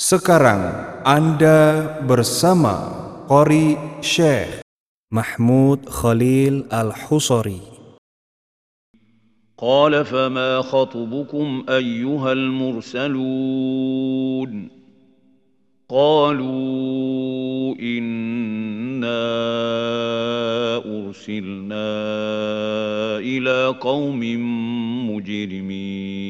Sekarang Anda bersama Qori Syekh محمود خليل الحصري قال فما خطبكم أيها المرسلون؟ قالوا إنا أرسلنا إلى قوم مجرمين.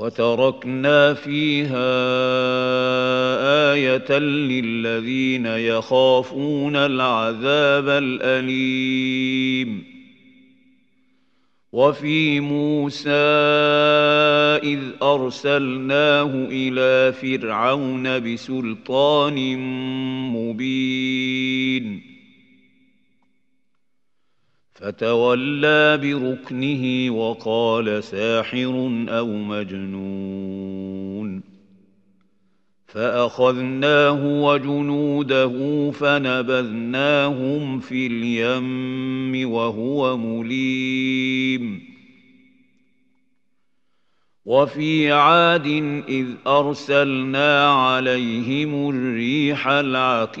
وتركنا فيها آية للذين يخافون العذاب الأليم. وفي موسى إذ أرسلناه إلى فرعون بسلطان مبين. فتولى بركنه وقال ساحر أو مجنون. فأخذناه وجنوده فنبذناهم في اليم وهو مليم. وفي عاد إذ أرسلنا عليهم الريح العقيم.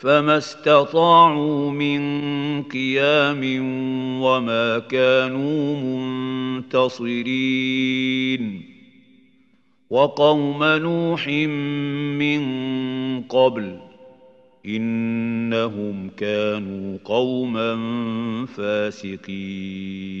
فما استطاعوا من قيام وما كانوا منتصرين وقوم نوح من قبل انهم كانوا قوما فاسقين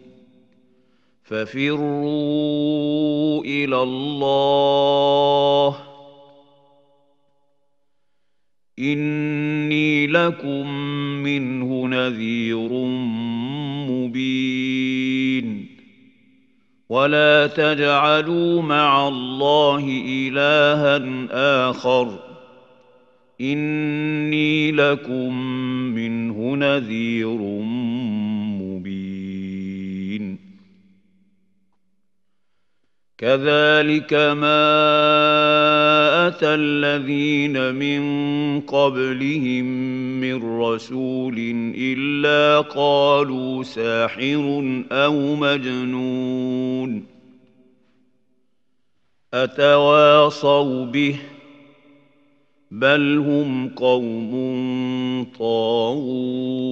ففروا إلى الله. إني لكم منه نذير مبين. ولا تجعلوا مع الله إلها آخر. إني لكم منه نذير مبين كذلك ما أتى الذين من قبلهم من رسول إلا قالوا ساحر أو مجنون أتواصوا به بل هم قوم طاغون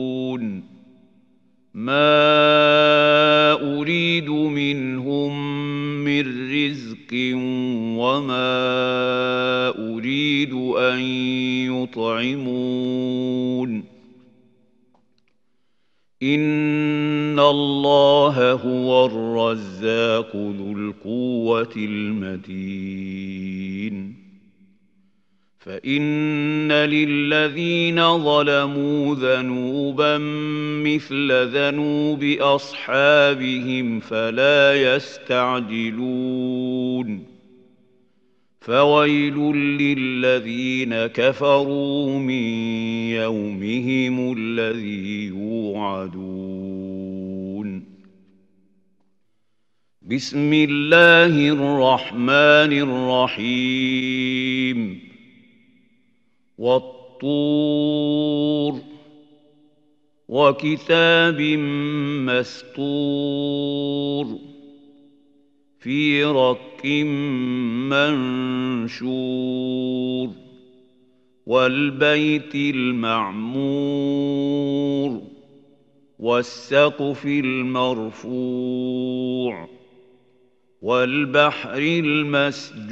ما اريد منهم من رزق وما اريد ان يطعمون ان الله هو الرزاق ذو القوه المتين فإن للذين ظلموا ذنوبا مثل ذنوب أصحابهم فلا يستعجلون. فويل للذين كفروا من يومهم الذي يوعدون. بسم الله الرحمن الرحيم. والطور وكتاب مسطور في رق منشور والبيت المعمور والسقف المرفوع والبحر المسجور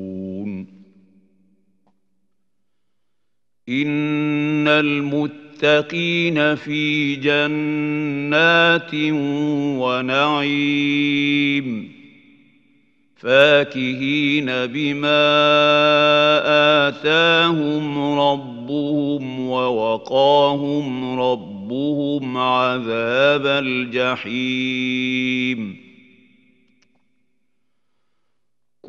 إن المتقين في جنات ونعيم فاكهين بما آتاهم ربهم ووقاهم ربهم عذاب الجحيم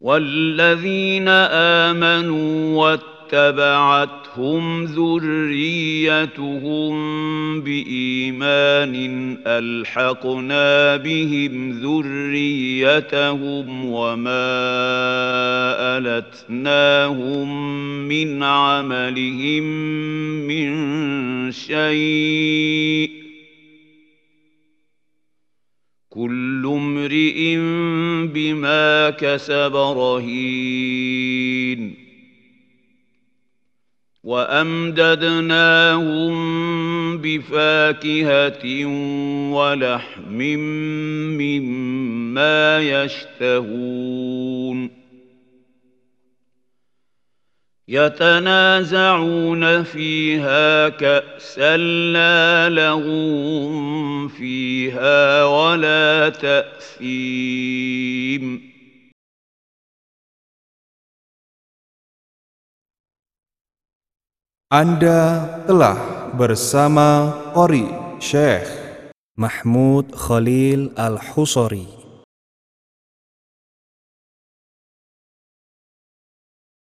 والذين امنوا واتبعتهم ذريتهم بايمان الحقنا بهم ذريتهم وما التناهم من عملهم من شيء كل امرئ بما كسب رهين. وأمددناهم بفاكهة ولحم مما يشتهون. يتنازعون فيها كأسا لا لغو فيها ولا تأثيم Anda telah bersama Qori Syekh Mahmud Khalil Al-Husari